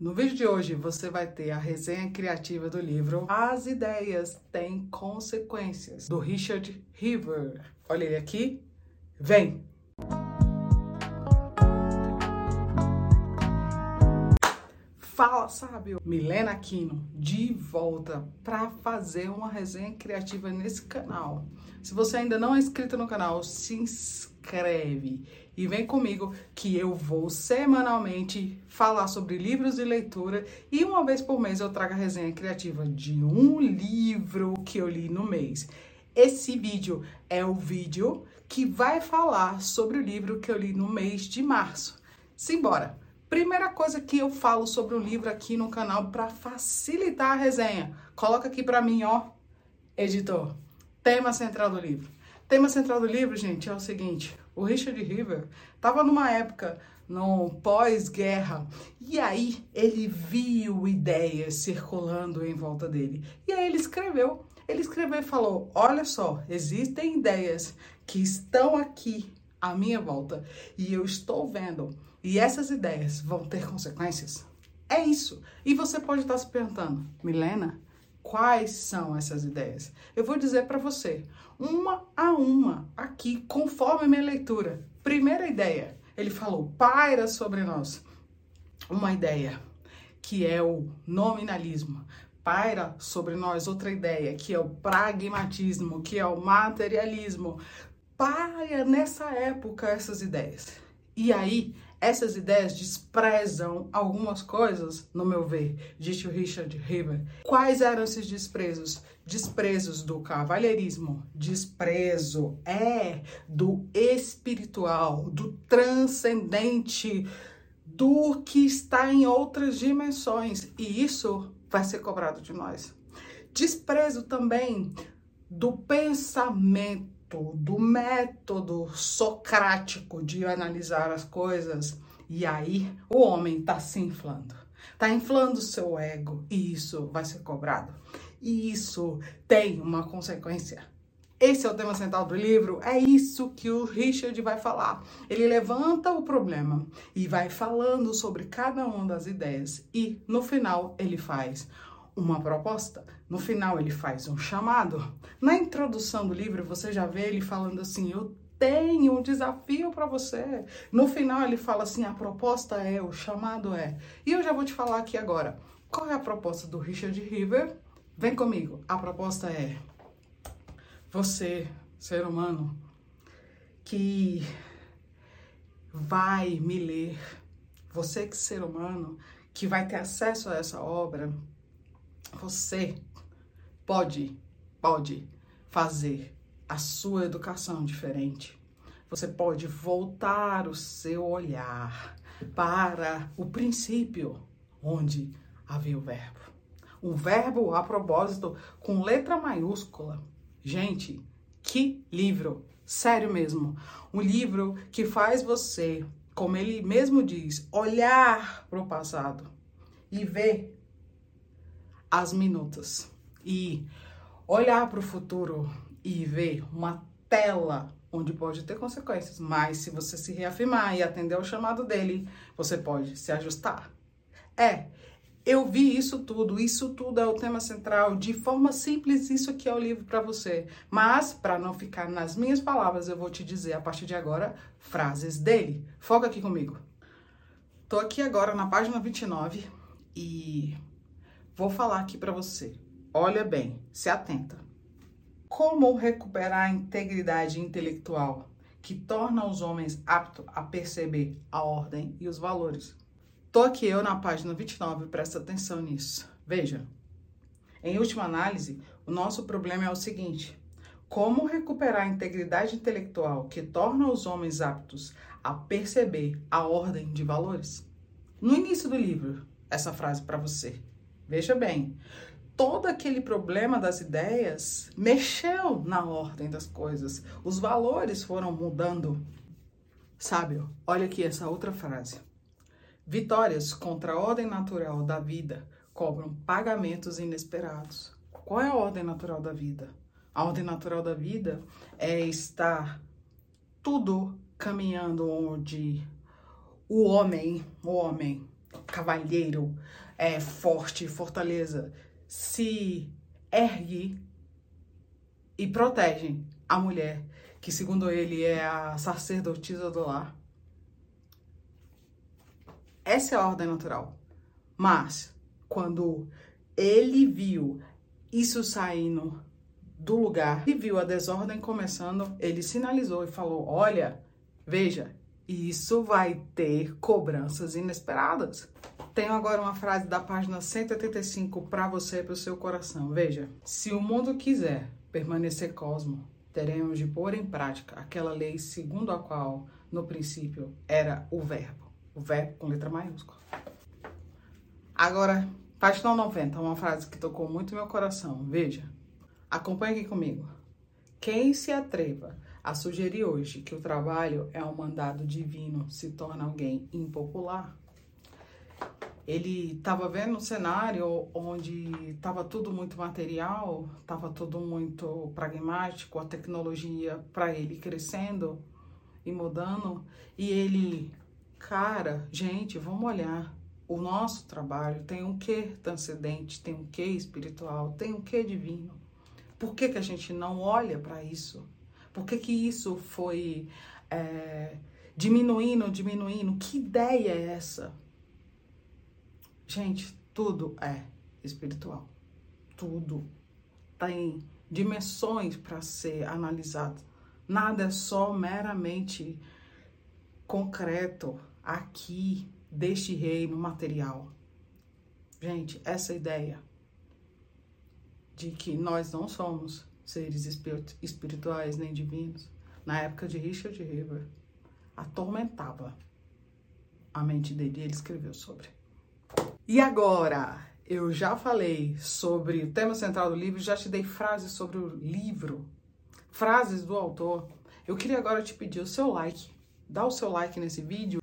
No vídeo de hoje você vai ter a resenha criativa do livro As Ideias Têm Consequências, do Richard River. Olha ele aqui. Vem! Sábio! Milena Aquino, de volta para fazer uma resenha criativa nesse canal. Se você ainda não é inscrito no canal, se inscreve e vem comigo que eu vou semanalmente falar sobre livros de leitura e uma vez por mês eu trago a resenha criativa de um livro que eu li no mês. Esse vídeo é o vídeo que vai falar sobre o livro que eu li no mês de março. Simbora! Primeira coisa que eu falo sobre o livro aqui no canal para facilitar a resenha. Coloca aqui para mim, ó, editor. Tema central do livro. Tema central do livro, gente, é o seguinte: o Richard River estava numa época no pós-guerra e aí ele viu ideias circulando em volta dele. E aí ele escreveu. Ele escreveu e falou: Olha só, existem ideias que estão aqui à minha volta e eu estou vendo e essas ideias vão ter consequências? É isso. E você pode estar se perguntando, Milena, quais são essas ideias? Eu vou dizer para você, uma a uma, aqui, conforme a minha leitura. Primeira ideia, ele falou, paira sobre nós. Uma ideia, que é o nominalismo. Paira sobre nós outra ideia, que é o pragmatismo, que é o materialismo. Paira nessa época essas ideias. E aí, essas ideias desprezam algumas coisas, no meu ver, disse o Richard River. Quais eram esses desprezos? Desprezos do cavalheirismo, desprezo é do espiritual, do transcendente, do que está em outras dimensões. E isso vai ser cobrado de nós. Desprezo também do pensamento do método socrático de analisar as coisas. E aí o homem está se inflando. Está inflando o seu ego e isso vai ser cobrado. E isso tem uma consequência. Esse é o tema central do livro, é isso que o Richard vai falar. Ele levanta o problema e vai falando sobre cada uma das ideias e no final ele faz uma proposta. No final, ele faz um chamado. Na introdução do livro, você já vê ele falando assim: Eu tenho um desafio para você. No final, ele fala assim: A proposta é, o chamado é. E eu já vou te falar aqui agora. Qual é a proposta do Richard River? Vem comigo. A proposta é: Você, ser humano, que vai me ler, você que ser humano que vai ter acesso a essa obra, você pode, pode fazer a sua educação diferente. Você pode voltar o seu olhar para o princípio onde havia o verbo. Um verbo a propósito com letra maiúscula. Gente, que livro! Sério mesmo. Um livro que faz você, como ele mesmo diz, olhar para o passado e ver as minutos e olhar para o futuro e ver uma tela onde pode ter consequências, mas se você se reafirmar e atender ao chamado dele, você pode se ajustar. É, eu vi isso tudo, isso tudo é o tema central, de forma simples, isso aqui é o livro para você. Mas, para não ficar nas minhas palavras, eu vou te dizer a partir de agora frases dele. Foca aqui comigo. Tô aqui agora na página 29 e Vou falar aqui para você. Olha bem, se atenta. Como recuperar a integridade intelectual que torna os homens aptos a perceber a ordem e os valores? Tô aqui eu na página 29, presta atenção nisso. Veja. Em última análise, o nosso problema é o seguinte: como recuperar a integridade intelectual que torna os homens aptos a perceber a ordem de valores? No início do livro, essa frase para você. Veja bem, todo aquele problema das ideias mexeu na ordem das coisas. Os valores foram mudando. Sábio, olha aqui essa outra frase. Vitórias contra a ordem natural da vida cobram pagamentos inesperados. Qual é a ordem natural da vida? A ordem natural da vida é estar tudo caminhando onde o homem, o homem cavalheiro, é, forte, fortaleza, se ergue e protege a mulher, que segundo ele é a sacerdotisa do lar. Essa é a ordem natural. Mas, quando ele viu isso saindo do lugar e viu a desordem começando, ele sinalizou e falou: Olha, veja, isso vai ter cobranças inesperadas. Tenho agora uma frase da página 185 para você, para o seu coração. Veja: se o mundo quiser permanecer cosmo, teremos de pôr em prática aquela lei segundo a qual, no princípio, era o Verbo. O Verbo com letra maiúscula. Agora, página 90, uma frase que tocou muito meu coração. Veja: acompanhe aqui comigo. Quem se atreva a sugerir hoje que o trabalho é um mandado divino se torna alguém impopular, ele estava vendo um cenário onde estava tudo muito material, estava tudo muito pragmático, a tecnologia para ele crescendo e mudando, e ele, cara, gente, vamos olhar. O nosso trabalho tem um quê transcendente, tem um quê espiritual, tem um quê divino. Por que, que a gente não olha para isso? Por que, que isso foi é, diminuindo, diminuindo? Que ideia é essa? Gente, tudo é espiritual. Tudo tem dimensões para ser analisado. Nada é só meramente concreto aqui deste reino material. Gente, essa ideia de que nós não somos seres espirituais nem divinos, na época de Richard River, atormentava a mente dele e ele escreveu sobre. E agora, eu já falei sobre o tema central do livro, já te dei frases sobre o livro, frases do autor. Eu queria agora te pedir o seu like, dá o seu like nesse vídeo.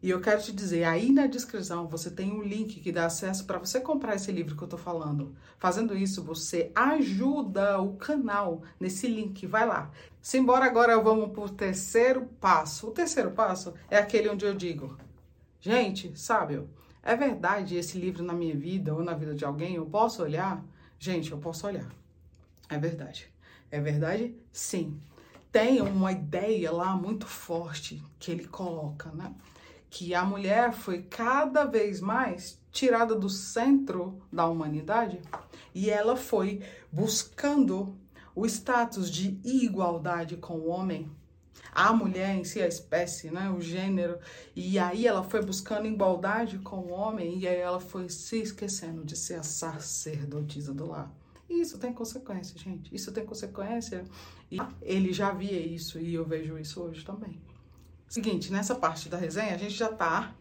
E eu quero te dizer, aí na descrição você tem um link que dá acesso para você comprar esse livro que eu tô falando. Fazendo isso, você ajuda o canal nesse link, vai lá. Simbora agora vamos pro terceiro passo. O terceiro passo é aquele onde eu digo, gente, sabe, é verdade esse livro na minha vida ou na vida de alguém? Eu posso olhar? Gente, eu posso olhar. É verdade. É verdade? Sim. Tem uma ideia lá muito forte que ele coloca, né? Que a mulher foi cada vez mais tirada do centro da humanidade e ela foi buscando o status de igualdade com o homem a mulher em si, a espécie, né, o gênero. E aí ela foi buscando igualdade com o homem e aí ela foi se esquecendo de ser a sacerdotisa do lar. E isso tem consequência, gente. Isso tem consequência. E ele já via isso e eu vejo isso hoje também. Seguinte, nessa parte da resenha a gente já tá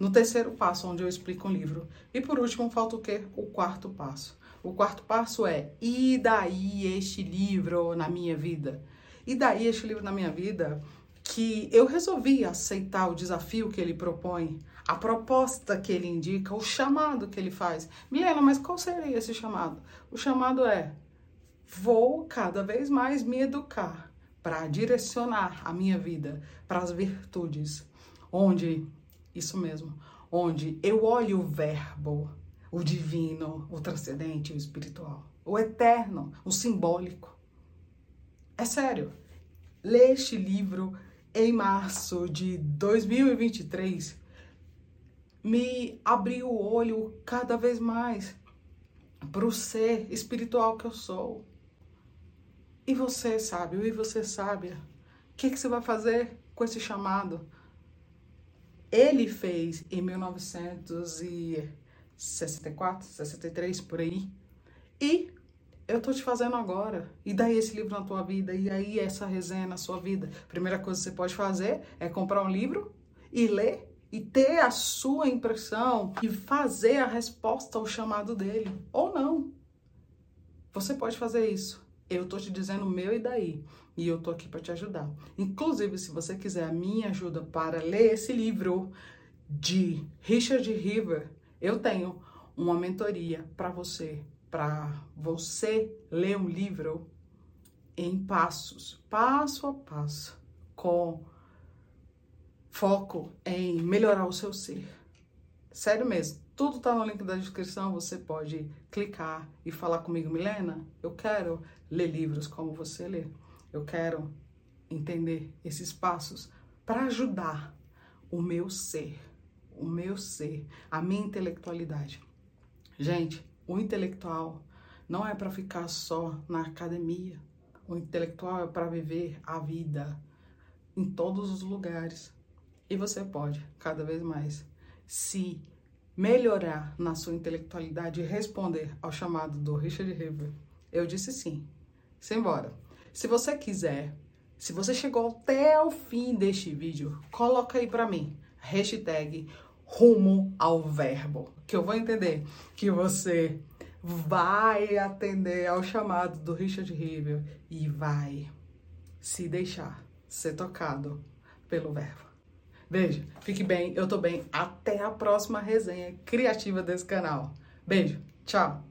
no terceiro passo, onde eu explico um livro. E por último, falta o quê? O quarto passo. O quarto passo é: e daí este livro na minha vida? E daí este livro na minha vida que eu resolvi aceitar o desafio que ele propõe, a proposta que ele indica, o chamado que ele faz. Milena, mas qual seria esse chamado? O chamado é: vou cada vez mais me educar para direcionar a minha vida para as virtudes, onde isso mesmo, onde eu olho o verbo, o divino, o transcendente, o espiritual, o eterno, o simbólico é sério. Ler este livro em março de 2023 me abriu o olho cada vez mais para o ser espiritual que eu sou. E você sabe, e você sabe, o que, que você vai fazer com esse chamado? Ele fez em 1964, 63, por aí. E eu tô te fazendo agora. E daí esse livro na tua vida, e aí essa resenha na sua vida. Primeira coisa que você pode fazer é comprar um livro e ler e ter a sua impressão e fazer a resposta ao chamado dele. Ou não. Você pode fazer isso. Eu tô te dizendo o meu e daí. E eu tô aqui para te ajudar. Inclusive, se você quiser a minha ajuda para ler esse livro de Richard River, eu tenho uma mentoria para você para você ler um livro em passos, passo a passo, com foco em melhorar o seu ser. Sério mesmo. Tudo tá no link da descrição, você pode clicar e falar comigo, Milena, eu quero ler livros como você lê. Eu quero entender esses passos para ajudar o meu ser, o meu ser, a minha intelectualidade. Gente, o intelectual não é para ficar só na academia. O intelectual é para viver a vida em todos os lugares. E você pode, cada vez mais, se melhorar na sua intelectualidade e responder ao chamado do Richard River. Eu disse sim. Simbora. Se você quiser, se você chegou até o fim deste vídeo, coloca aí para mim, hashtag rumo ao verbo, que eu vou entender que você vai atender ao chamado do Richard River e vai se deixar ser tocado pelo verbo. Beijo, fique bem, eu tô bem. Até a próxima resenha criativa desse canal. Beijo, tchau!